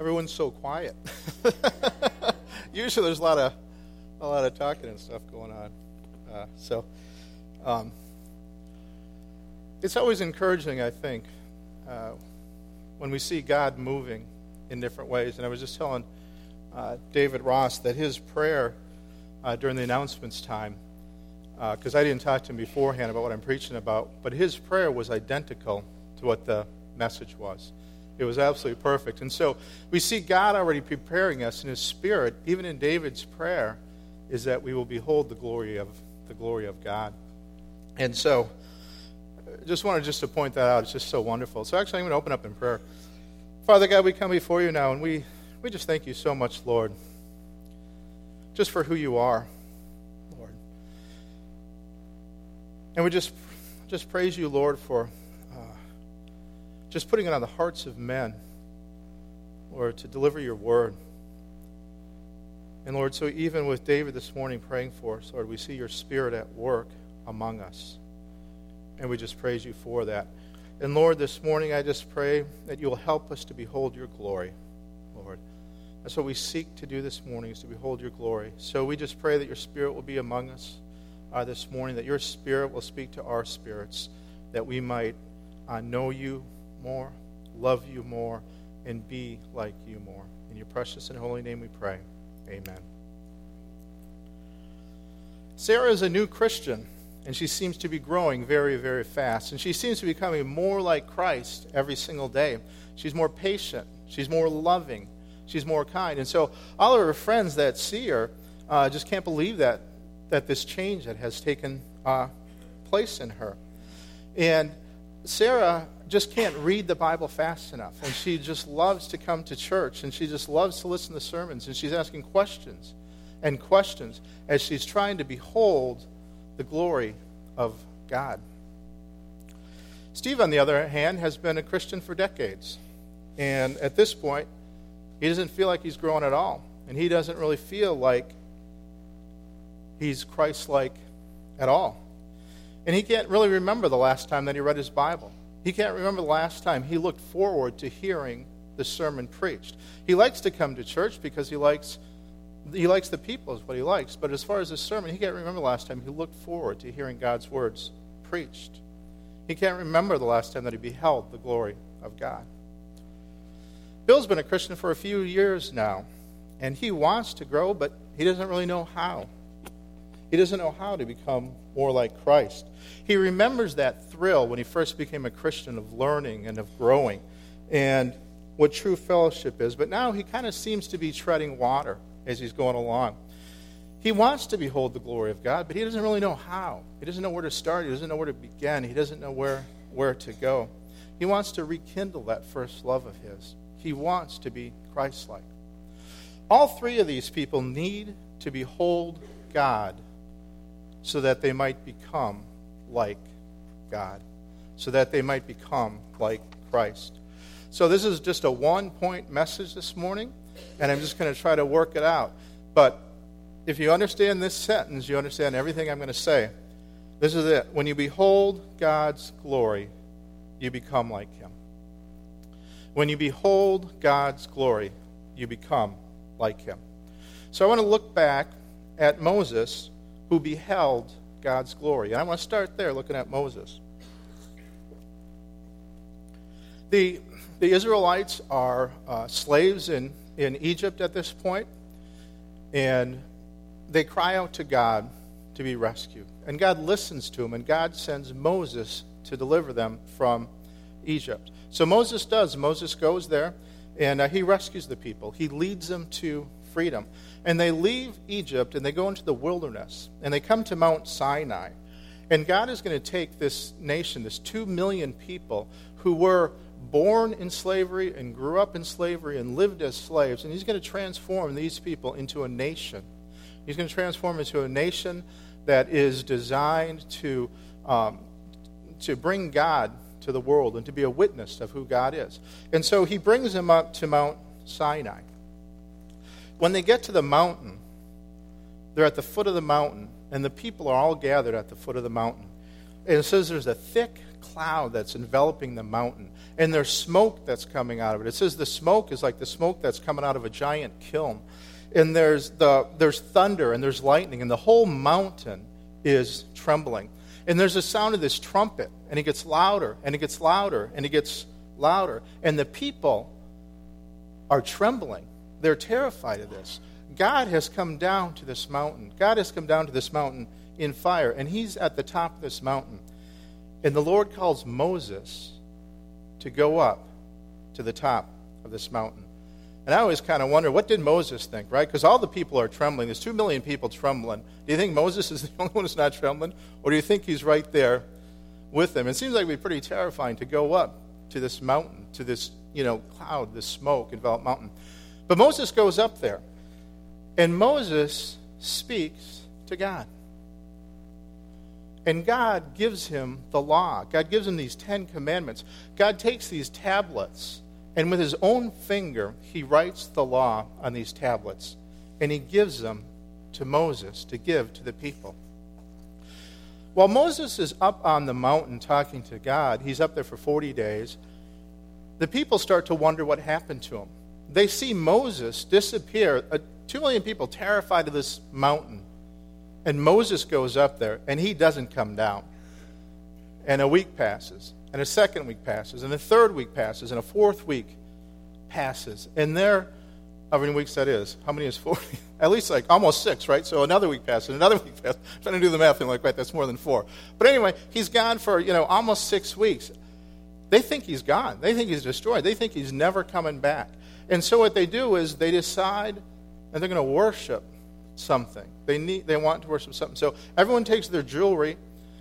everyone's so quiet. Usually there's a lot of a lot of talking and stuff going on. Uh, so um, it's always encouraging, I think, uh, when we see God moving in different ways. And I was just telling uh, David Ross that his prayer uh, during the announcements time, because uh, I didn't talk to him beforehand about what I'm preaching about, but his prayer was identical to what the message was. It was absolutely perfect. And so we see God already preparing us in his spirit, even in David's prayer, is that we will behold the glory of the glory of God. And so uh, just wanted just to point that out. It's just so wonderful. So actually I'm going to open up in prayer. Father God, we come before you now and we, we just thank you so much, Lord, just for who you are, Lord. And we just just praise you, Lord, for just putting it on the hearts of men, Lord, to deliver your word. And Lord, so even with David this morning praying for us, Lord, we see your spirit at work among us. And we just praise you for that. And Lord, this morning I just pray that you will help us to behold your glory, Lord. That's what we seek to do this morning, is to behold your glory. So we just pray that your spirit will be among us uh, this morning, that your spirit will speak to our spirits, that we might uh, know you more, love you more, and be like you more. In your precious and holy name we pray. Amen. Sarah is a new Christian, and she seems to be growing very, very fast. And she seems to be becoming more like Christ every single day. She's more patient, she's more loving, she's more kind. And so all of her friends that see her uh, just can't believe that, that this change that has taken uh, place in her. And Sarah just can't read the Bible fast enough. And she just loves to come to church and she just loves to listen to sermons and she's asking questions and questions as she's trying to behold the glory of God. Steve, on the other hand, has been a Christian for decades. And at this point, he doesn't feel like he's growing at all. And he doesn't really feel like he's Christ like at all. And he can't really remember the last time that he read his Bible. He can't remember the last time he looked forward to hearing the sermon preached. He likes to come to church because he likes he likes the people is what he likes. But as far as the sermon, he can't remember the last time he looked forward to hearing God's words preached. He can't remember the last time that he beheld the glory of God. Bill's been a Christian for a few years now, and he wants to grow, but he doesn't really know how. He doesn't know how to become more like Christ. He remembers that thrill when he first became a Christian of learning and of growing and what true fellowship is. But now he kind of seems to be treading water as he's going along. He wants to behold the glory of God, but he doesn't really know how. He doesn't know where to start. He doesn't know where to begin. He doesn't know where, where to go. He wants to rekindle that first love of his. He wants to be Christ like. All three of these people need to behold God so that they might become like God, so that they might become like Christ. So, this is just a one point message this morning, and I'm just going to try to work it out. But if you understand this sentence, you understand everything I'm going to say. This is it. When you behold God's glory, you become like Him. When you behold God's glory, you become like Him. So I want to look back at Moses who beheld God's glory. And I want to start there looking at Moses. The, the Israelites are uh, slaves in, in Egypt at this point, and they cry out to God to be rescued. And God listens to them, and God sends Moses to deliver them from Egypt. So Moses does. Moses goes there, and uh, he rescues the people. He leads them to freedom. And they leave Egypt and they go into the wilderness and they come to Mount Sinai. And God is going to take this nation, this two million people who were born in slavery and grew up in slavery and lived as slaves, and He's going to transform these people into a nation. He's going to transform into a nation that is designed to, um, to bring God to the world and to be a witness of who God is. And so He brings them up to Mount Sinai. When they get to the mountain, they're at the foot of the mountain, and the people are all gathered at the foot of the mountain. And it says there's a thick cloud that's enveloping the mountain, and there's smoke that's coming out of it. It says the smoke is like the smoke that's coming out of a giant kiln. And there's, the, there's thunder and there's lightning, and the whole mountain is trembling. And there's a sound of this trumpet, and it gets louder, and it gets louder, and it gets louder. And the people are trembling. They're terrified of this. God has come down to this mountain. God has come down to this mountain in fire, and he's at the top of this mountain. And the Lord calls Moses to go up to the top of this mountain. And I always kind of wonder, what did Moses think, right? Because all the people are trembling. There's two million people trembling. Do you think Moses is the only one who's not trembling? Or do you think he's right there with them? It seems like it would be pretty terrifying to go up to this mountain, to this, you know, cloud, this smoke enveloped mountain. But Moses goes up there. And Moses speaks to God. And God gives him the law. God gives him these Ten Commandments. God takes these tablets, and with his own finger, he writes the law on these tablets, and he gives them to Moses to give to the people. While Moses is up on the mountain talking to God, he's up there for 40 days, the people start to wonder what happened to him. They see Moses disappear, uh, two million people terrified of this mountain and Moses goes up there, and he doesn't come down. And a week passes, and a second week passes, and a third week passes, and a fourth week passes. And there, how many weeks that is? How many is 40? At least like almost six, right? So another week passes, another week passes. I'm trying to do the math and like, wait, that's more than four. But anyway, he's gone for, you know, almost six weeks. They think he's gone. They think he's destroyed. They think he's never coming back. And so what they do is they decide that they're going to worship something. They need they want to worship something. So everyone takes their jewelry,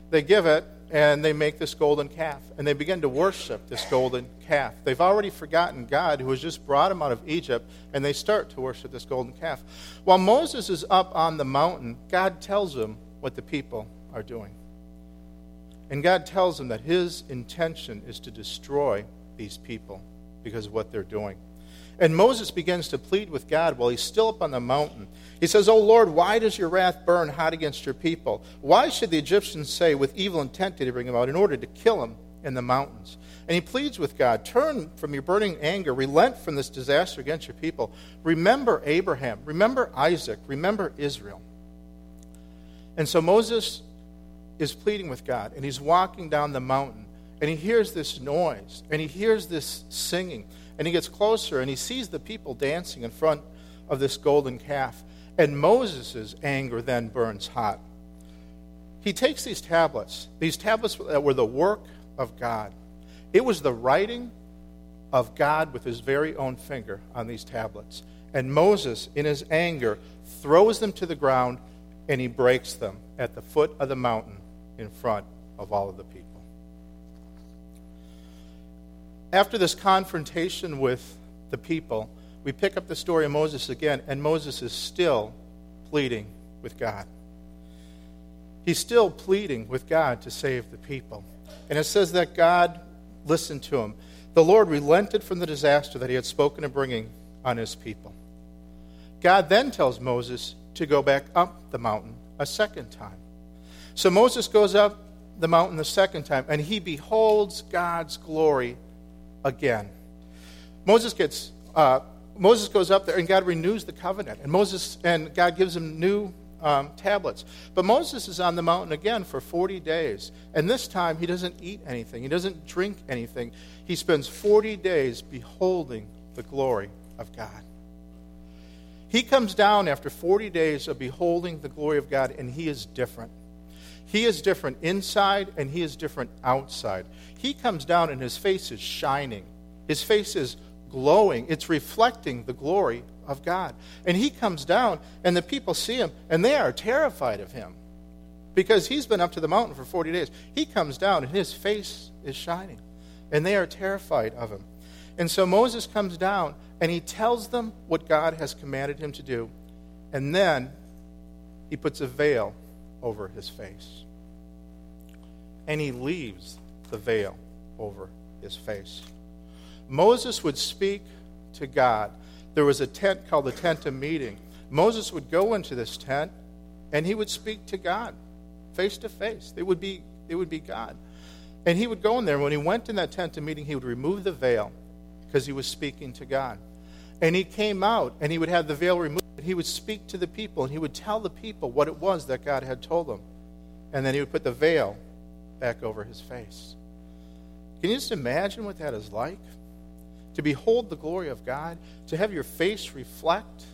they give it, and they make this golden calf. And they begin to worship this golden calf. They've already forgotten God who has just brought them out of Egypt, and they start to worship this golden calf. While Moses is up on the mountain, God tells him what the people are doing. And God tells him that his intention is to destroy these people because of what they're doing. And Moses begins to plead with God while he's still up on the mountain. He says, Oh Lord, why does your wrath burn hot against your people? Why should the Egyptians say, With evil intent did he bring him out, in order to kill him in the mountains? And he pleads with God, Turn from your burning anger, relent from this disaster against your people. Remember Abraham, remember Isaac, remember Israel. And so Moses is pleading with God, and he's walking down the mountain, and he hears this noise, and he hears this singing. And he gets closer and he sees the people dancing in front of this golden calf. And Moses' anger then burns hot. He takes these tablets, these tablets that were the work of God. It was the writing of God with his very own finger on these tablets. And Moses, in his anger, throws them to the ground and he breaks them at the foot of the mountain in front of all of the people after this confrontation with the people, we pick up the story of Moses again, and Moses is still pleading with God. He's still pleading with God to save the people. And it says that God listened to him. The Lord relented from the disaster that he had spoken of bringing on his people. God then tells Moses to go back up the mountain a second time. So Moses goes up the mountain the second time, and he beholds God's glory again. Moses gets uh, Moses goes up there and God renews the covenant, and Moses and God gives him new um, tablets. But Moses is on the mountain again for 40 days, and this time he doesn't eat anything, he doesn't drink anything. He spends 40 days beholding the glory of God. He comes down after 40 days of beholding the glory of God, and he is different. He is different inside and he is different outside. He comes down and his face is shining. His face is glowing. It's reflecting the glory of God. And he comes down and the people see him and they are terrified of him because he's been up to the mountain for 40 days. He comes down and his face is shining and they are terrified of him. And so Moses comes down and he tells them what God has commanded him to do. And then he puts a veil over his face. And he leaves the veil over his face. Moses would speak to God. There was a tent called the tent of meeting. Moses would go into this tent and he would speak to God face to face. They would be it would be God. And he would go in there. When he went in that tent of meeting, he would remove the veil because he was speaking to God. And he came out and he would have the veil removed. And he would speak to the people and he would tell the people what it was that God had told him. And then he would put the veil back over his face. Can you just imagine what that is like? To behold the glory of God, to have your face reflect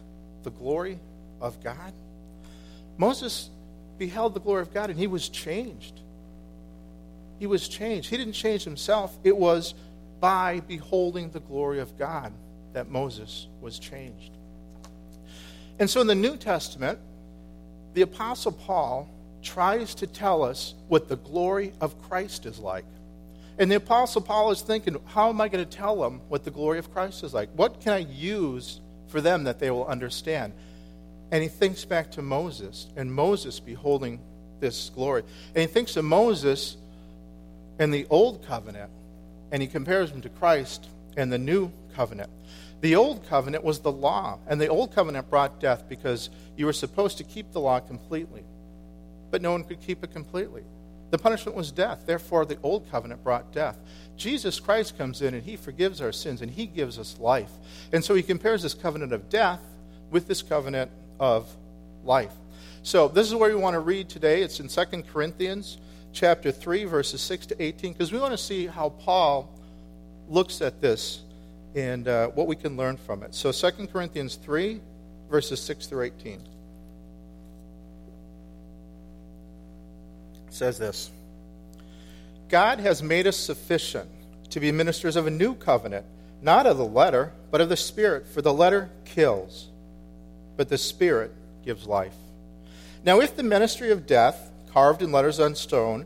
the glory of God. Moses beheld the glory of God and he was changed. He was changed. He didn't change himself, it was by beholding the glory of God that Moses was changed. And so in the New Testament, the Apostle Paul tries to tell us what the glory of Christ is like. And the Apostle Paul is thinking, how am I going to tell them what the glory of Christ is like? What can I use for them that they will understand? And he thinks back to Moses and Moses beholding this glory. And he thinks of Moses in the old covenant and he compares him to Christ in the new covenant. The old covenant was the law, and the old covenant brought death because you were supposed to keep the law completely, but no one could keep it completely. The punishment was death. Therefore, the old covenant brought death. Jesus Christ comes in and he forgives our sins and he gives us life. And so he compares this covenant of death with this covenant of life. So this is where we want to read today. It's in 2 Corinthians chapter 3 verses 6 to 18 because we want to see how Paul looks at this and uh, what we can learn from it. So 2 Corinthians 3 verses 6 through 18. says this God has made us sufficient to be ministers of a new covenant, not of the letter, but of the Spirit. For the letter kills, but the Spirit gives life. Now, if the ministry of death, carved in letters on stone,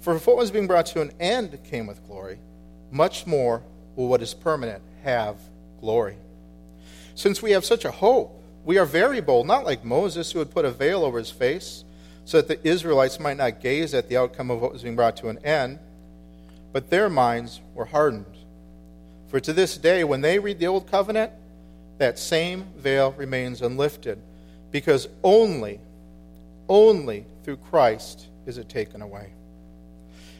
For if what was being brought to an end came with glory, much more will what is permanent have glory. Since we have such a hope, we are very bold, not like Moses, who had put a veil over his face so that the Israelites might not gaze at the outcome of what was being brought to an end, but their minds were hardened. For to this day, when they read the Old Covenant, that same veil remains unlifted, because only, only through Christ is it taken away.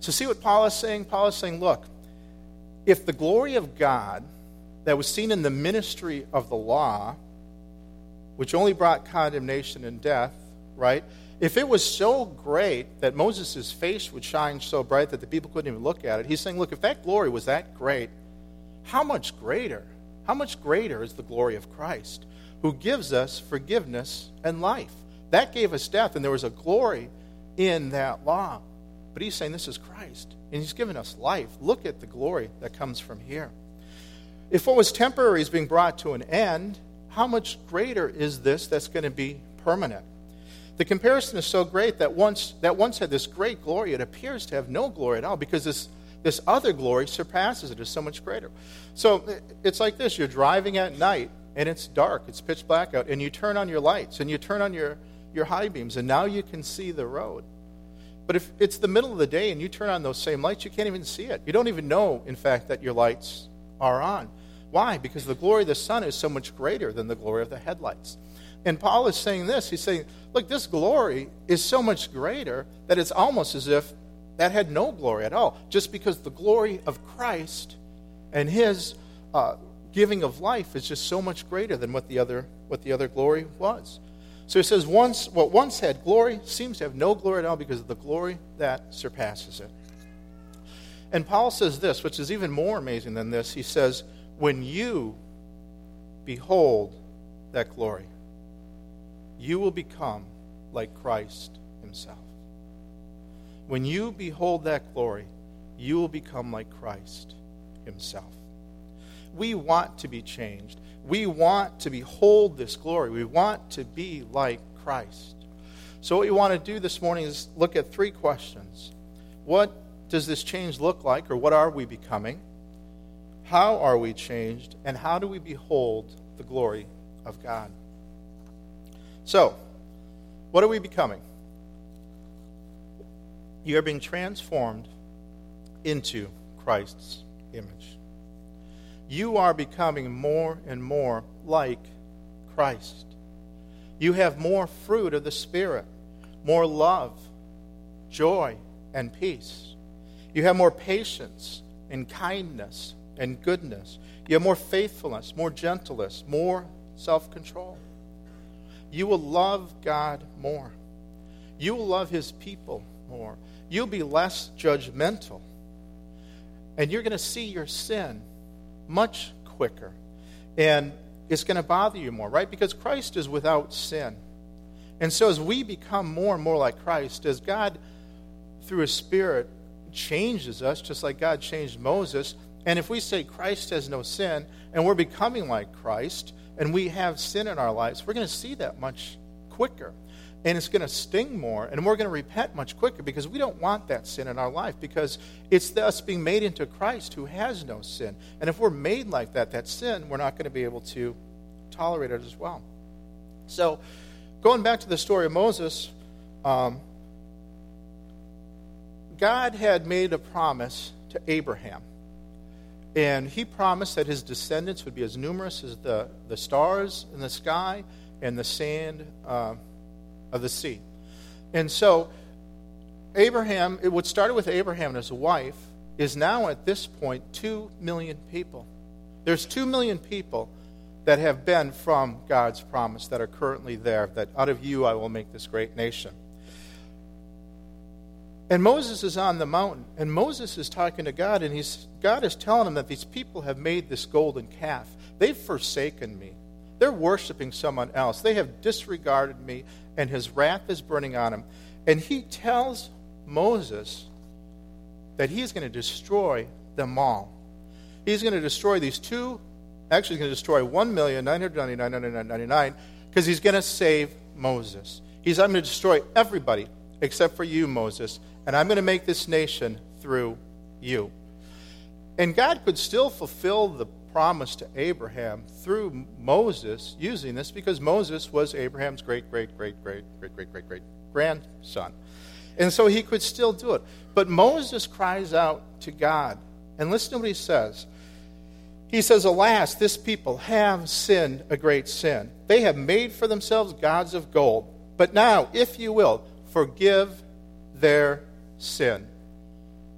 So, see what Paul is saying? Paul is saying, look, if the glory of God that was seen in the ministry of the law, which only brought condemnation and death, right? If it was so great that Moses' face would shine so bright that the people couldn't even look at it, he's saying, look, if that glory was that great, how much greater, how much greater is the glory of Christ, who gives us forgiveness and life? That gave us death, and there was a glory in that law. But he's saying this is Christ, and he's given us life. Look at the glory that comes from here. If what was temporary is being brought to an end, how much greater is this that's going to be permanent? The comparison is so great that once, that once had this great glory, it appears to have no glory at all because this, this other glory surpasses it, is so much greater. So it's like this you're driving at night and it's dark, it's pitch black out, and you turn on your lights and you turn on your, your high beams, and now you can see the road. But if it's the middle of the day and you turn on those same lights, you can't even see it. You don't even know, in fact, that your lights are on. Why? Because the glory of the sun is so much greater than the glory of the headlights. And Paul is saying this. He's saying, look, this glory is so much greater that it's almost as if that had no glory at all, just because the glory of Christ and his uh, giving of life is just so much greater than what the other, what the other glory was. So he says, once, what once had glory seems to have no glory at all because of the glory that surpasses it. And Paul says this, which is even more amazing than this. He says, When you behold that glory, you will become like Christ himself. When you behold that glory, you will become like Christ himself. We want to be changed. We want to behold this glory. We want to be like Christ. So, what we want to do this morning is look at three questions. What does this change look like, or what are we becoming? How are we changed? And how do we behold the glory of God? So, what are we becoming? You are being transformed into Christ's image. You are becoming more and more like Christ. You have more fruit of the Spirit, more love, joy, and peace. You have more patience and kindness and goodness. You have more faithfulness, more gentleness, more self control. You will love God more. You will love His people more. You'll be less judgmental. And you're going to see your sin much quicker. And it's going to bother you more, right? Because Christ is without sin. And so as we become more and more like Christ, as God, through His Spirit, changes us, just like God changed Moses. And if we say Christ has no sin, and we're becoming like Christ, and we have sin in our lives, we're going to see that much quicker. And it's going to sting more, and we're going to repent much quicker because we don't want that sin in our life because it's us being made into Christ who has no sin. And if we're made like that, that sin, we're not going to be able to tolerate it as well. So, going back to the story of Moses, um, God had made a promise to Abraham. And he promised that his descendants would be as numerous as the, the stars in the sky and the sand uh, of the sea. And so, Abraham, what started with Abraham and his wife, is now at this point 2 million people. There's 2 million people that have been from God's promise that are currently there, that out of you I will make this great nation. And Moses is on the mountain, and Moses is talking to God, and he's, God is telling him that these people have made this golden calf. They've forsaken me. They're worshiping someone else. They have disregarded me, and his wrath is burning on him. And he tells Moses that he's going to destroy them all. He's going to destroy these two, actually, he's going to destroy 1,999,999 because he's going to save Moses. He's, I'm going to destroy everybody except for you, Moses, and I'm going to make this nation through you. And God could still fulfill the promise to Abraham through Moses using this because Moses was Abraham's great, great, great, great, great, great, great, great grandson. And so he could still do it. But Moses cries out to God. And listen to what he says. He says, Alas, this people have sinned a great sin. They have made for themselves gods of gold. But now, if you will, forgive their sin.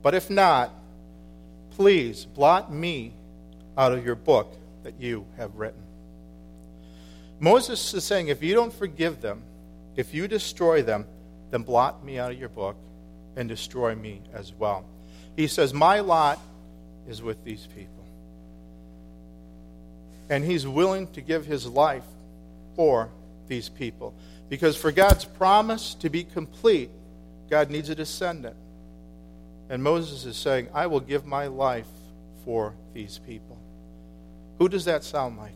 But if not, please blot me out of your book that you have written. Moses is saying, if you don't forgive them, if you destroy them, then blot me out of your book and destroy me as well. He says, My lot is with these people. And he's willing to give his life for these people. Because for God's promise to be complete, God needs a descendant. And Moses is saying, I will give my life for these people. Who does that sound like?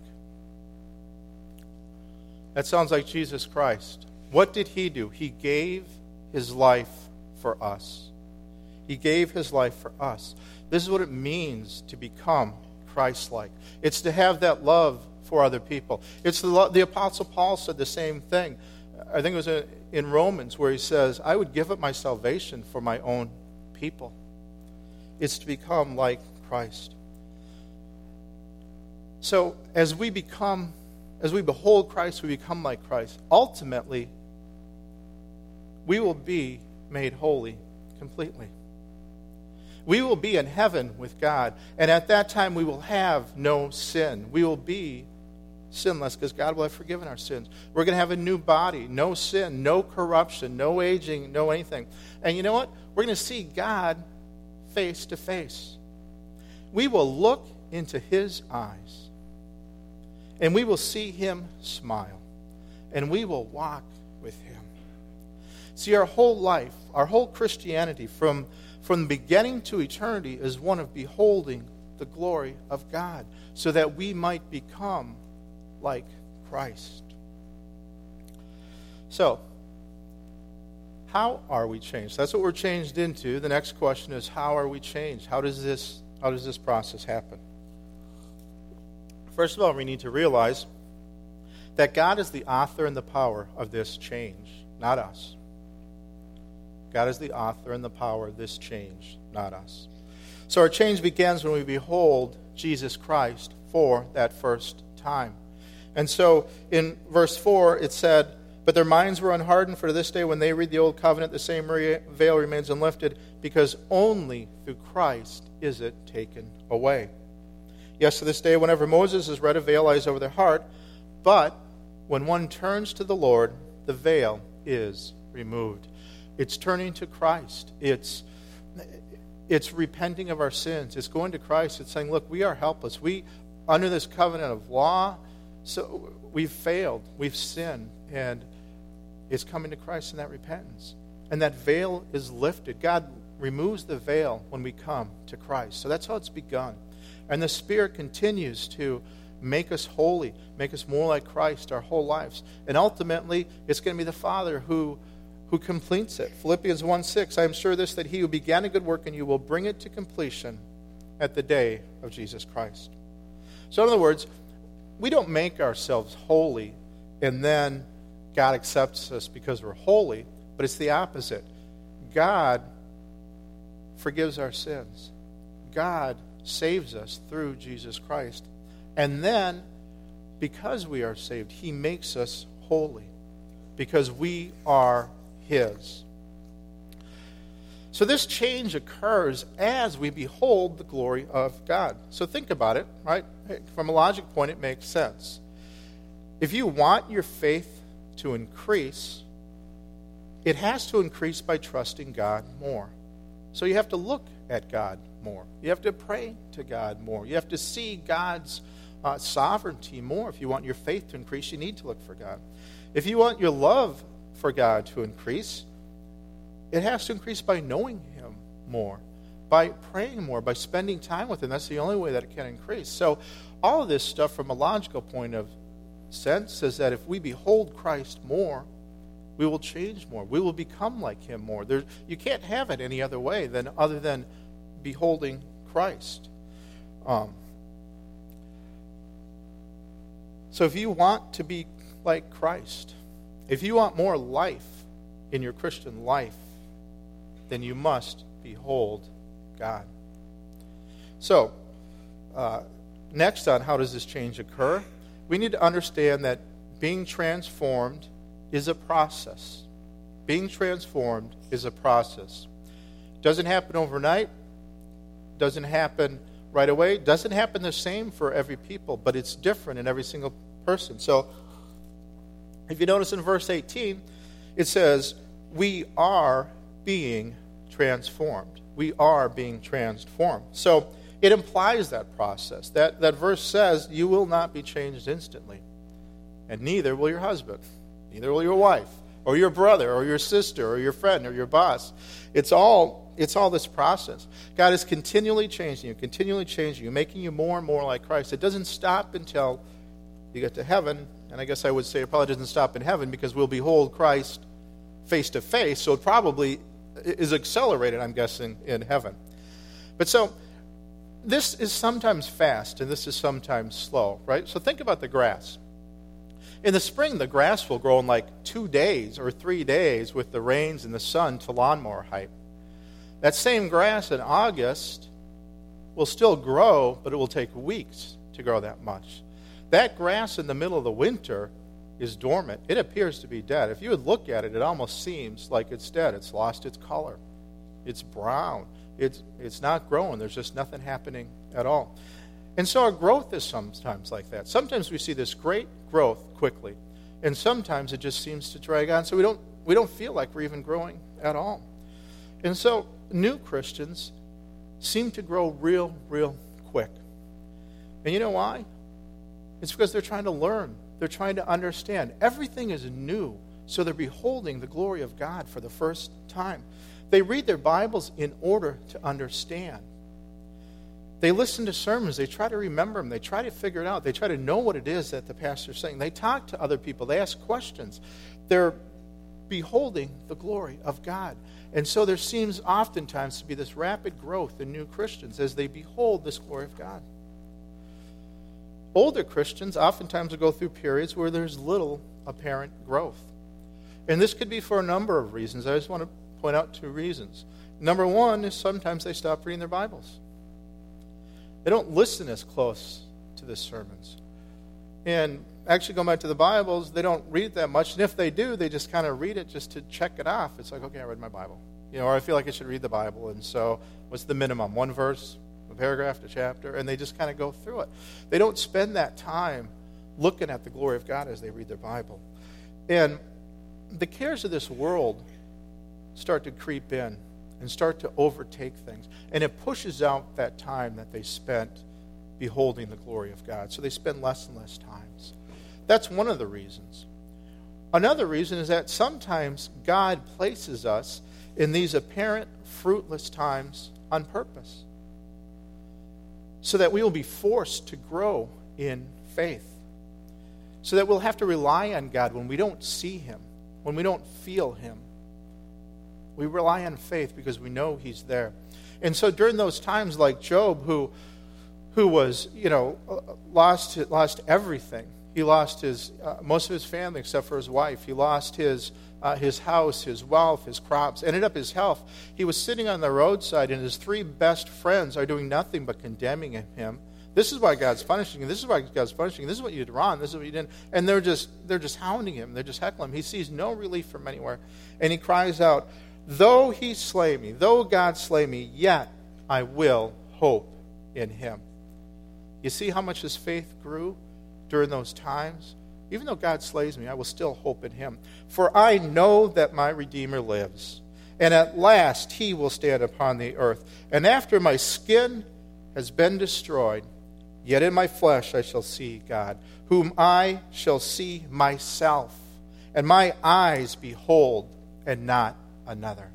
That sounds like Jesus Christ. What did he do? He gave his life for us. He gave his life for us. This is what it means to become Christ like. It's to have that love for other people. It's the, the Apostle Paul said the same thing. I think it was uh, in Romans where he says, I would give up my salvation for my own people. It's to become like Christ. So as we become, as we behold Christ, we become like Christ. Ultimately, we will be made holy completely. We will be in heaven with God, and at that time we will have no sin. We will be sinless because God will have forgiven our sins. We're going to have a new body, no sin, no corruption, no aging, no anything. And you know what? We're going to see God face to face. We will look into his eyes and we will see him smile and we will walk with him. See, our whole life, our whole Christianity, from, from beginning to eternity, is one of beholding the glory of God so that we might become like Christ. So, how are we changed? That's what we're changed into. The next question is how are we changed? How does this how does this process happen? First of all, we need to realize that God is the author and the power of this change, not us. God is the author and the power of this change, not us. So our change begins when we behold Jesus Christ for that first time. And so in verse 4, it said, But their minds were unhardened, for to this day, when they read the Old Covenant, the same veil remains unlifted, because only through Christ is it taken away. Yes, to this day, whenever Moses has read, a veil lies over their heart, but when one turns to the Lord, the veil is removed. It's turning to Christ. It's it's repenting of our sins. It's going to Christ. It's saying, "Look, we are helpless. We under this covenant of law, so we've failed. We've sinned, and it's coming to Christ in that repentance. And that veil is lifted. God removes the veil when we come to Christ. So that's how it's begun. And the Spirit continues to make us holy, make us more like Christ our whole lives. And ultimately, it's going to be the Father who who completes it. Philippians 1 6, I am sure this, that he who began a good work in you will bring it to completion at the day of Jesus Christ. So, in other words, we don't make ourselves holy and then God accepts us because we're holy, but it's the opposite. God forgives our sins, God saves us through Jesus Christ. And then, because we are saved, He makes us holy because we are his. So this change occurs as we behold the glory of God. So think about it, right? From a logic point, it makes sense. If you want your faith to increase, it has to increase by trusting God more. So you have to look at God more. You have to pray to God more. You have to see God's uh, sovereignty more. If you want your faith to increase, you need to look for God. If you want your love for God to increase, it has to increase by knowing Him more, by praying more, by spending time with Him. That's the only way that it can increase. So, all of this stuff, from a logical point of sense, says that if we behold Christ more, we will change more. We will become like Him more. There, you can't have it any other way than other than beholding Christ. Um, so, if you want to be like Christ, if you want more life in your Christian life, then you must behold God. So, uh, next on how does this change occur? We need to understand that being transformed is a process. Being transformed is a process. Doesn't happen overnight, doesn't happen right away, doesn't happen the same for every people, but it's different in every single person. So, if you notice in verse 18, it says, We are being transformed. We are being transformed. So it implies that process. That, that verse says, You will not be changed instantly, and neither will your husband, neither will your wife, or your brother, or your sister, or your friend, or your boss. It's all, it's all this process. God is continually changing you, continually changing you, making you more and more like Christ. It doesn't stop until you get to heaven and I guess I would say it probably doesn't stop in heaven because we'll behold Christ face to face. So it probably is accelerated, I'm guessing, in heaven. But so this is sometimes fast and this is sometimes slow, right? So think about the grass. In the spring, the grass will grow in like two days or three days with the rains and the sun to lawnmower height. That same grass in August will still grow, but it will take weeks to grow that much. That grass in the middle of the winter is dormant. It appears to be dead. If you would look at it, it almost seems like it's dead. It's lost its color. It's brown. It's, it's not growing. There's just nothing happening at all. And so our growth is sometimes like that. Sometimes we see this great growth quickly, and sometimes it just seems to drag on. So we don't, we don't feel like we're even growing at all. And so new Christians seem to grow real, real quick. And you know why? It's because they're trying to learn, they're trying to understand. Everything is new, so they're beholding the glory of God for the first time. They read their Bibles in order to understand. They listen to sermons. They try to remember them. They try to figure it out. They try to know what it is that the pastor's saying. They talk to other people. They ask questions. They're beholding the glory of God. And so there seems oftentimes to be this rapid growth in new Christians as they behold this glory of God. Older Christians oftentimes will go through periods where there's little apparent growth. And this could be for a number of reasons. I just want to point out two reasons. Number one is sometimes they stop reading their Bibles. They don't listen as close to the sermons. And actually, going back to the Bibles, they don't read that much. And if they do, they just kind of read it just to check it off. It's like, okay, I read my Bible. You know, or I feel like I should read the Bible. And so, what's the minimum? One verse, a paragraph, a chapter? And they just kind of go through it. They don't spend that time looking at the glory of God as they read their Bible. And the cares of this world start to creep in and start to overtake things. And it pushes out that time that they spent beholding the glory of God. So they spend less and less times. That's one of the reasons. Another reason is that sometimes God places us in these apparent fruitless times on purpose so that we will be forced to grow in faith. So that we'll have to rely on God when we don't see Him, when we don't feel Him we rely on faith because we know He's there. And so during those times, like Job, who, who was, you know, lost, lost everything. He lost his, uh, most of his family except for his wife. He lost his, uh, his house, his wealth, his crops, ended up his health. He was sitting on the roadside, and his three best friends are doing nothing but condemning him. This is why God's punishing you. This is why God's punishing you. This is what you did wrong. This is what you didn't. And they're just they're just hounding him. They're just heckling him. He sees no relief from anywhere, and he cries out, Though he slay me, though God slay me, yet I will hope in him. You see how much his faith grew during those times? Even though God slays me, I will still hope in him. For I know that my Redeemer lives, and at last he will stand upon the earth. And after my skin has been destroyed, yet in my flesh I shall see God, whom I shall see myself, and my eyes behold, and not another.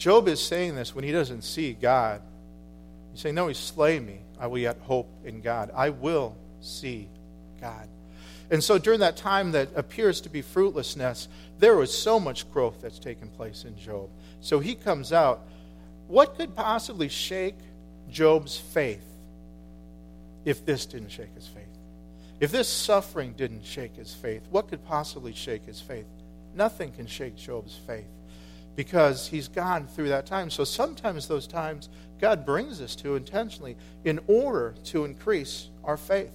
Job is saying this when he doesn't see God. He's saying, No, he slay me. I will yet hope in God. I will see God. And so during that time that appears to be fruitlessness, there was so much growth that's taken place in Job. So he comes out. What could possibly shake Job's faith if this didn't shake his faith? If this suffering didn't shake his faith, what could possibly shake his faith? Nothing can shake Job's faith because he's gone through that time. So sometimes those times God brings us to intentionally in order to increase our faith.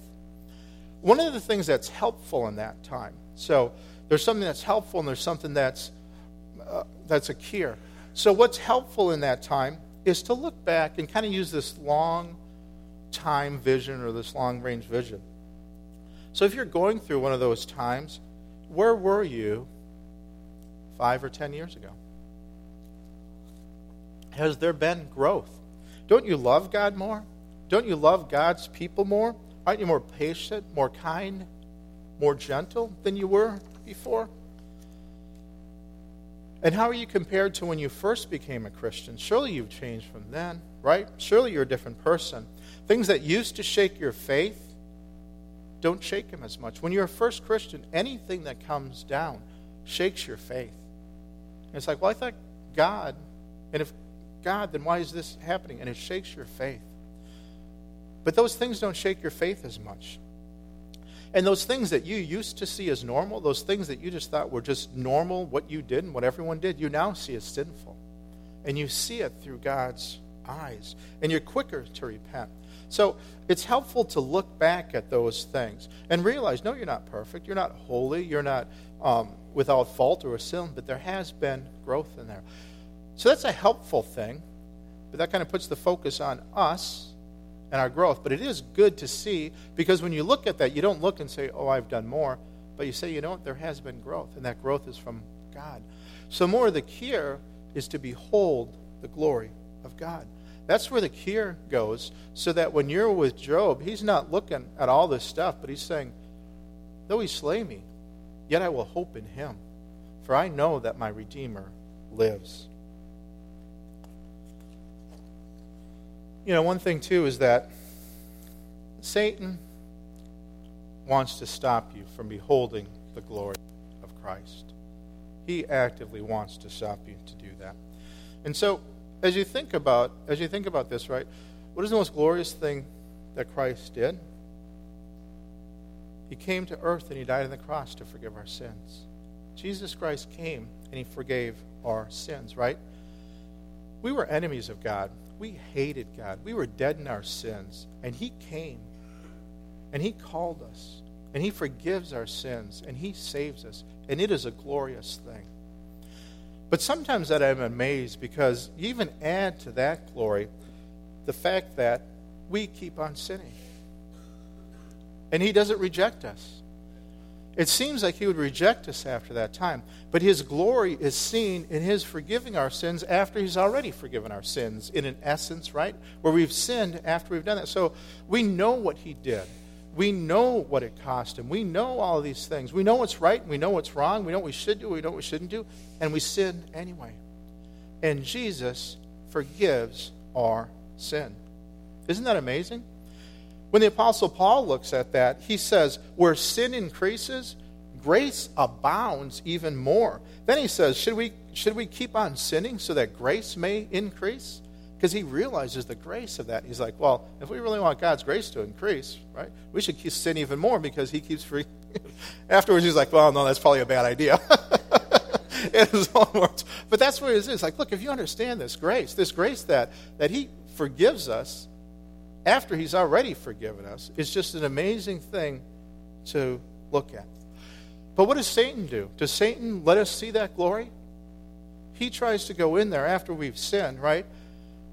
One of the things that's helpful in that time, so there's something that's helpful and there's something that's, uh, that's a cure. So, what's helpful in that time is to look back and kind of use this long time vision or this long range vision. So, if you're going through one of those times, where were you five or ten years ago? Has there been growth? Don't you love God more? Don't you love God's people more? Aren't you more patient, more kind, more gentle than you were before? And how are you compared to when you first became a Christian? Surely you've changed from then, right? Surely you're a different person. Things that used to shake your faith don't shake them as much. When you're a first Christian, anything that comes down shakes your faith. And it's like, well, I thought God, and if God, then why is this happening? And it shakes your faith. But those things don't shake your faith as much. And those things that you used to see as normal, those things that you just thought were just normal, what you did and what everyone did, you now see as sinful. And you see it through God's eyes. And you're quicker to repent. So it's helpful to look back at those things and realize no, you're not perfect. You're not holy. You're not um, without fault or a sin, but there has been growth in there. So that's a helpful thing, but that kind of puts the focus on us and our growth. But it is good to see because when you look at that, you don't look and say, oh, I've done more, but you say, you know what, there has been growth, and that growth is from God. So more of the cure is to behold the glory of God. That's where the cure goes, so that when you're with Job, he's not looking at all this stuff, but he's saying, Though he slay me, yet I will hope in him, for I know that my Redeemer lives. You know, one thing, too, is that Satan wants to stop you from beholding the glory of Christ. He actively wants to stop you to do that. And so, as you think about as you think about this, right? What is the most glorious thing that Christ did? He came to earth and he died on the cross to forgive our sins. Jesus Christ came and he forgave our sins, right? We were enemies of God. We hated God. We were dead in our sins. And he came and he called us and he forgives our sins and he saves us. And it is a glorious thing. But sometimes that I'm amazed because you even add to that glory the fact that we keep on sinning. And he doesn't reject us. It seems like he would reject us after that time, but his glory is seen in his forgiving our sins after he's already forgiven our sins, in an essence, right? Where we've sinned after we've done that. So we know what he did. We know what it cost him. We know all of these things. We know what's right. We know what's wrong. We know what we should do. We know what we shouldn't do. And we sin anyway. And Jesus forgives our sin. Isn't that amazing? When the Apostle Paul looks at that, he says, Where sin increases, grace abounds even more. Then he says, Should we, should we keep on sinning so that grace may increase? because he realizes the grace of that. He's like, well, if we really want God's grace to increase, right, we should keep sin even more because he keeps free. Afterwards, he's like, well, no, that's probably a bad idea. in his own words. But that's what it is. Like, look, if you understand this grace, this grace that, that he forgives us after he's already forgiven us, is just an amazing thing to look at. But what does Satan do? Does Satan let us see that glory? He tries to go in there after we've sinned, right?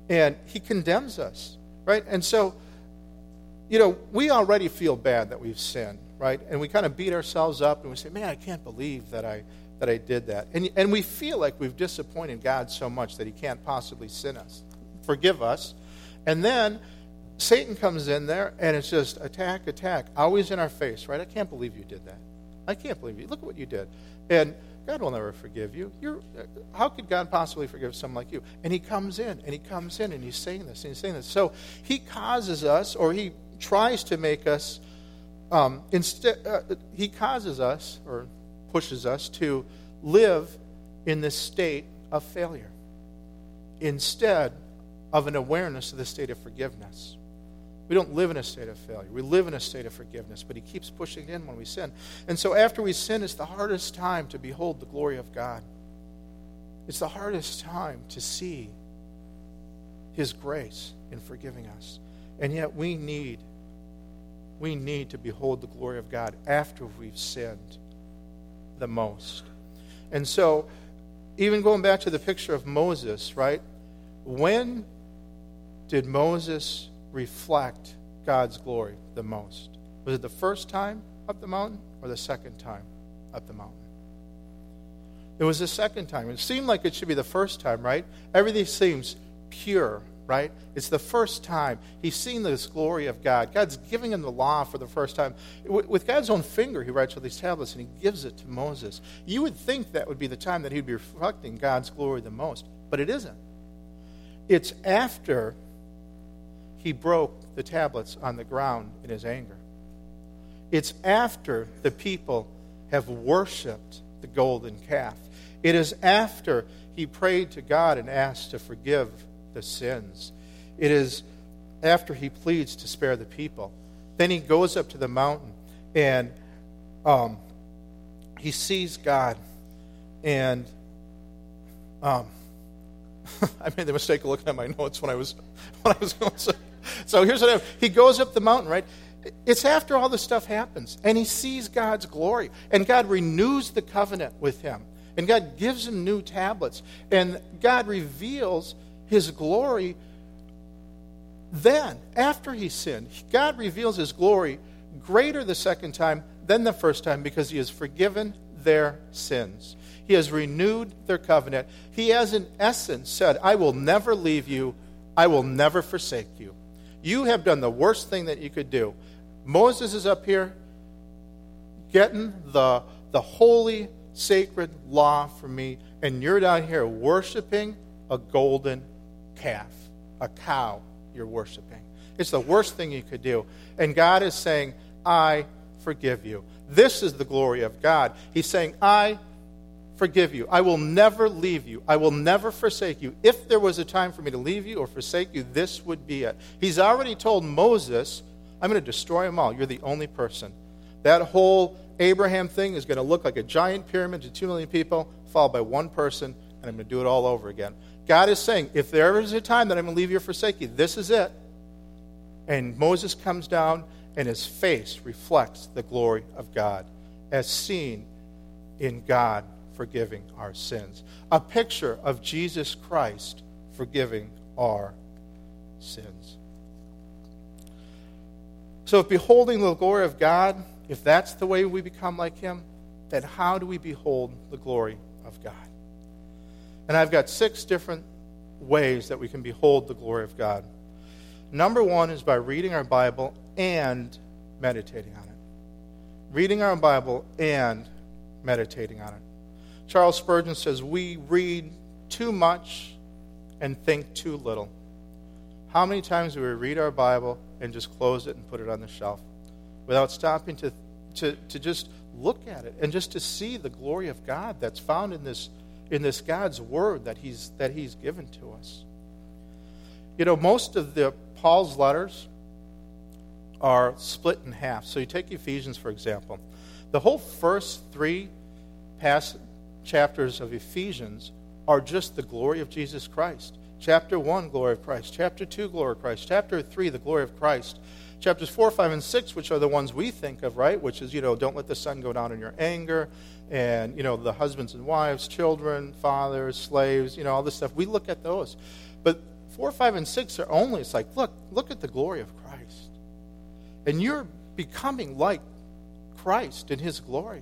and he condemns us, right? And so, you know, we already feel bad that we've sinned, right? And we kind of beat ourselves up and we say, man, I can't believe that I, that I did that. And, and we feel like we've disappointed God so much that he can't possibly sin us, forgive us. And then Satan comes in there and it's just attack, attack, always in our face, right? I can't believe you did that. I can't believe you. Look at what you did. And God will never forgive you. You're, how could God possibly forgive someone like you? And he comes in, and he comes in, and he's saying this, and he's saying this. So he causes us, or he tries to make us, um, instead, uh, he causes us, or pushes us to live in this state of failure instead of an awareness of the state of forgiveness. We don't live in a state of failure. We live in a state of forgiveness, but He keeps pushing in when we sin. And so after we sin, it's the hardest time to behold the glory of God. It's the hardest time to see His grace in forgiving us. And yet we need, we need to behold the glory of God after we've sinned the most. And so, even going back to the picture of Moses, right? When did Moses reflect God's glory the most? Was it the first time up the mountain or the second time up the mountain? It was the second time. It seemed like it should be the first time, right? Everything seems pure, right? It's the first time he's seen this glory of God. God's giving him the law for the first time. With God's own finger, he writes all these tablets and he gives it to Moses. You would think that would be the time that he'd be reflecting God's glory the most, but it isn't. It's after he broke the tablets on the ground in his anger. It's after the people have worshiped the golden calf. It is after he prayed to God and asked to forgive the sins. It is after he pleads to spare the people. Then he goes up to the mountain and um, he sees God. And um, I made the mistake of looking at my notes when I was when I was going. So so here's what happened. He goes up the mountain, right? It's after all this stuff happens, and he sees God's glory, and God renews the covenant with him, and God gives him new tablets, and God reveals his glory. Then, after he sinned, God reveals his glory greater the second time than the first time because he has forgiven their sins. He has renewed their covenant. He has, in essence, said, I will never leave you I will never forsake you. You have done the worst thing that you could do. Moses is up here getting the, the holy, sacred law from me, and you're down here worshiping a golden calf, a cow you're worshiping. It's the worst thing you could do. And God is saying, I forgive you. This is the glory of God. He's saying, I forgive you. I will never leave you. I will never forsake you. If there was a time for me to leave you or forsake you, this would be it. He's already told Moses, I'm going to destroy them all. You're the only person. That whole Abraham thing is going to look like a giant pyramid to two million people, followed by one person, and I'm going to do it all over again. God is saying, if there is a time that I'm going to leave you or forsake you, this is it. And Moses comes down, and his face reflects the glory of God, as seen in God forgiving our sins. A picture of Jesus Christ forgiving our sins. So, if beholding the glory of God, if that's the way we become like Him, then how do we behold the glory of God? And I've got six different ways that we can behold the glory of God. Number one is by reading our Bible and meditating on it. Reading our Bible and meditating on it. Charles Spurgeon says, We read too much and think too little. How many times do we read our Bible and just close it and put it on the shelf without stopping to, to, to just look at it and just to see the glory of God that's found in this, in this God's Word that he's, that he's given to us? You know, most of the Paul's letters are split in half. So you take Ephesians, for example. The whole first three pass, chapters of Ephesians are just the glory of Jesus Christ. Chapter 1, glory of Christ. Chapter 2, glory of Christ. Chapter 3, the glory of Christ. Chapters 4, 5, and 6, which are the ones we think of, right? Which is, you know, don't let the sun go down in your anger. And, you know, the husbands and wives, children, fathers, slaves, you know, all this stuff. We look at those. But 4, 5, and 6 are only, it's like, look, look at the glory of Christ. And you're becoming like Christ in his glory.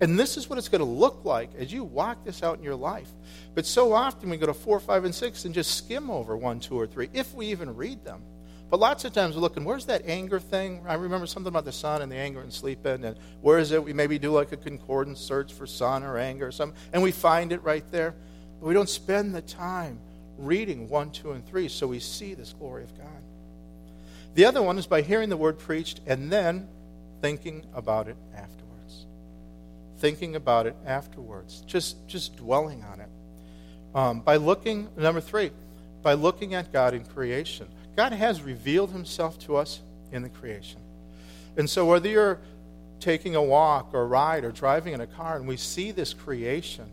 And this is what it's going to look like as you walk this out in your life. But so often we go to 4, 5, and 6 and just skim over 1, 2, or 3, if we even read them. But lots of times we're looking, where's that anger thing? I remember something about the sun and the anger and sleeping. And where is it? We maybe do like a concordance search for sun or anger or something. And we find it right there. But we don't spend the time reading 1, 2, and 3 so we see this glory of God. The other one is by hearing the word preached and then thinking about it after thinking about it afterwards, just, just dwelling on it. Um, by looking, number three, by looking at God in creation. God has revealed himself to us in the creation. And so, whether you're taking a walk or a ride or driving in a car and we see this creation,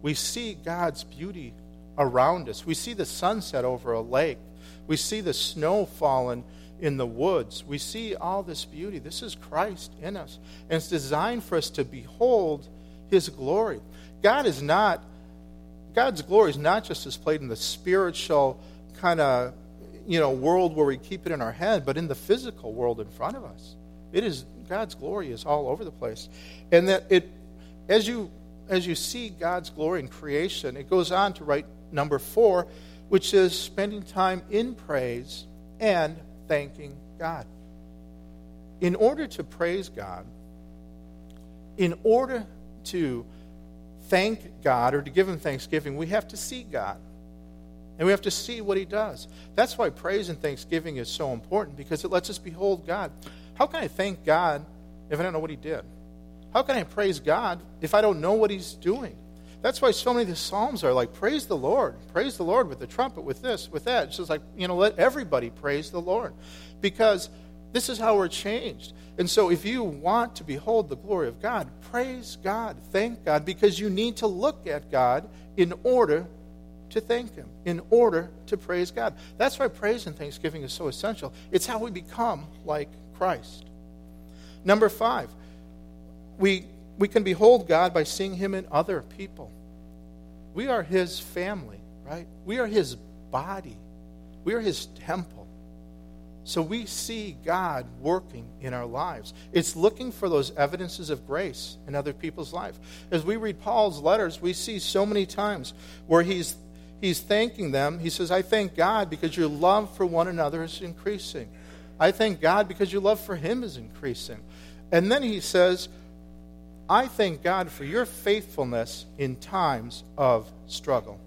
we see God's beauty around us. We see the sunset over a lake, we see the snow falling in the woods. We see all this beauty. This is Christ in us. And it's designed for us to behold his glory. God is not, God's glory is not just displayed in the spiritual kind of, you know, world where we keep it in our head, but in the physical world in front of us. It is, God's glory is all over the place. And that it, as you, as you see God's glory in creation, it goes on to write number four, which is spending time in praise and thanking God. In order to praise God, in order to thank God or to give Him thanksgiving, we have to see God. And we have to see what He does. That's why praise and thanksgiving is so important because it lets us behold God. How can I thank God if I don't know what He did? How can I praise God if I don't know what He's doing? That's why so many of the Psalms are like, praise the Lord, praise the Lord with the trumpet, with this, with that. It's just like, you know, let everybody praise the Lord. Because this is how we're changed. And so if you want to behold the glory of God, praise God, thank God, because you need to look at God in order to thank Him, in order to praise God. That's why praise and thanksgiving is so essential. It's how we become like Christ. Number five, we we can behold God by seeing Him in other people. We are His family, right? We are His body, we are His temple. So we see God working in our lives. It's looking for those evidences of grace in other people's life. As we read Paul's letters, we see so many times where he's he's thanking them. He says, I thank God because your love for one another is increasing. I thank God because your love for him is increasing. And then he says, I thank God for your faithfulness in times of struggle,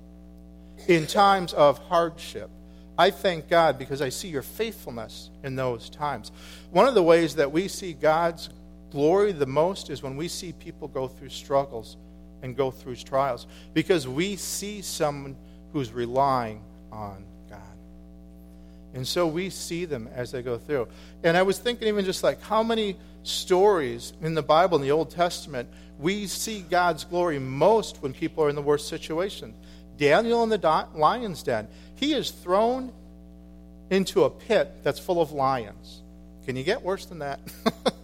in times of hardship. I thank God because I see your faithfulness in those times. One of the ways that we see God's glory the most is when we see people go through struggles and go through trials because we see someone who's relying on. And so we see them as they go through. And I was thinking, even just like how many stories in the Bible, in the Old Testament, we see God's glory most when people are in the worst situation. Daniel in the lion's den, he is thrown into a pit that's full of lions. Can you get worse than that?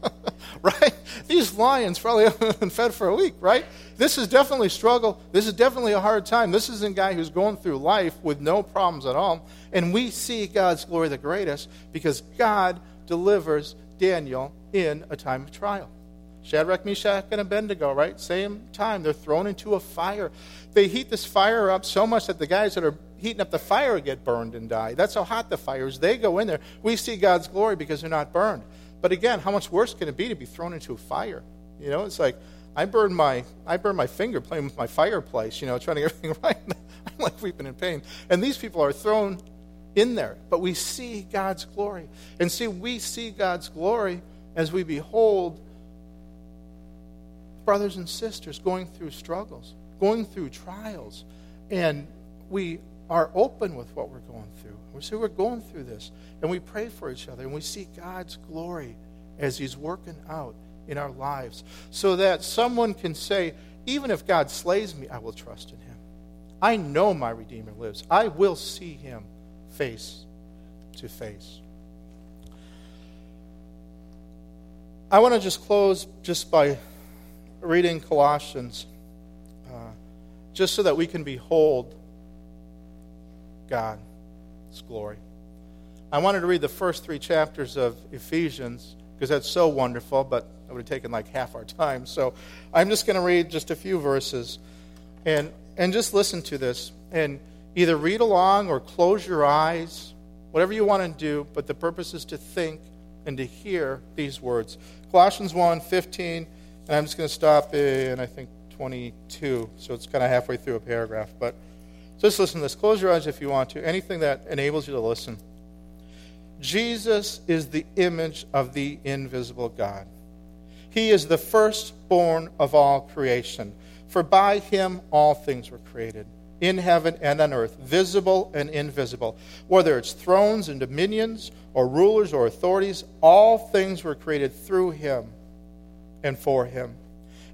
right? These lions probably haven't been fed for a week, right? This is definitely struggle. This is definitely a hard time. This is a guy who's going through life with no problems at all. And we see God's glory the greatest because God delivers Daniel in a time of trial. Shadrach, Meshach, and Abednego, right? Same time. They're thrown into a fire. They heat this fire up so much that the guys that are heating up the fire get burned and die. That's how hot the fire is. They go in there. We see God's glory because they're not burned. But again, how much worse can it be to be thrown into a fire? You know, it's like I burned my I burned my finger playing with my fireplace, you know, trying to get everything right. I'm like weeping in pain. And these people are thrown in there. But we see God's glory. And see, we see God's glory as we behold brothers and sisters going through struggles, going through trials. And we are open with what we're going through. We say we're going through this, and we pray for each other, and we see God's glory as He's working out in our lives, so that someone can say, even if God slays me, I will trust in Him. I know my Redeemer lives. I will see Him face to face. I want to just close just by reading Colossians, uh, just so that we can behold God's glory. I wanted to read the first three chapters of Ephesians because that's so wonderful, but it would have taken like half our time. So I'm just going to read just a few verses and, and just listen to this. And either read along or close your eyes, whatever you want to do, but the purpose is to think and to hear these words. Colossians 1 15, and I'm just going to stop in, I think, 22. So it's kind of halfway through a paragraph. But just listen to this. Close your eyes if you want to. Anything that enables you to listen. Jesus is the image of the invisible God. He is the firstborn of all creation. For by him all things were created, in heaven and on earth, visible and invisible. Whether it's thrones and dominions, or rulers or authorities, all things were created through him and for him.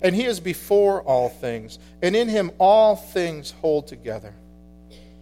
And he is before all things, and in him all things hold together.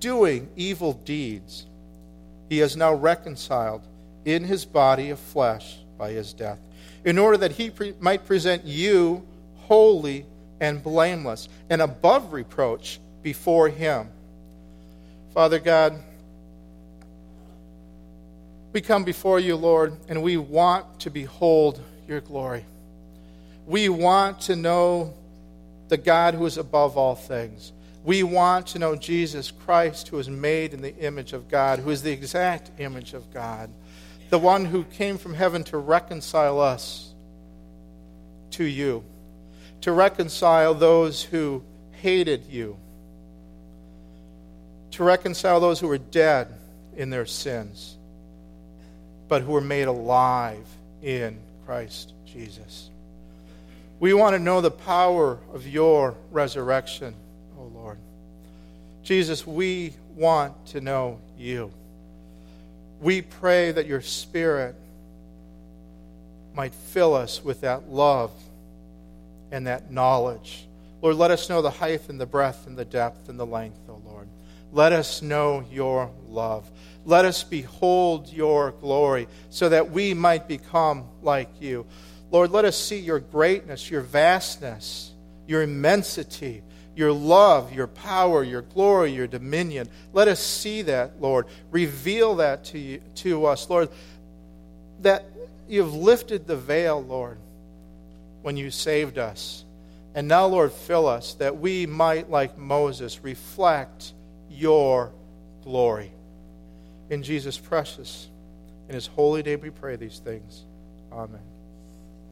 doing evil deeds, he has now reconciled in his body of flesh by his death, in order that he pre- might present you holy and blameless and above reproach before him. Father God, we come before you, Lord, and we want to behold your glory. We want to know the God who is above all things. We want to know Jesus Christ, who is made in the image of God, who is the exact image of God, the one who came from heaven to reconcile us to you, to reconcile those who hated you, to reconcile those who were dead in their sins, but who were made alive in Christ Jesus. We want to know the power of your resurrection. Jesus, we want to know you. We pray that your Spirit might fill us with that love and that knowledge. Lord, let us know the height and the breadth and the depth and the length, O oh Lord. let us know your love. Let us behold your glory so that we might become like you. Lord, let us see your greatness, your vastness, your immensity, your love, your power, your glory, your dominion. Let us see that, Lord. Reveal that to, you, to us, Lord, that you've lifted the veil, Lord, when you saved us. And now, Lord, fill us that we might, like Moses, reflect your glory. In Jesus' precious, in his holy name we pray these things. Amen.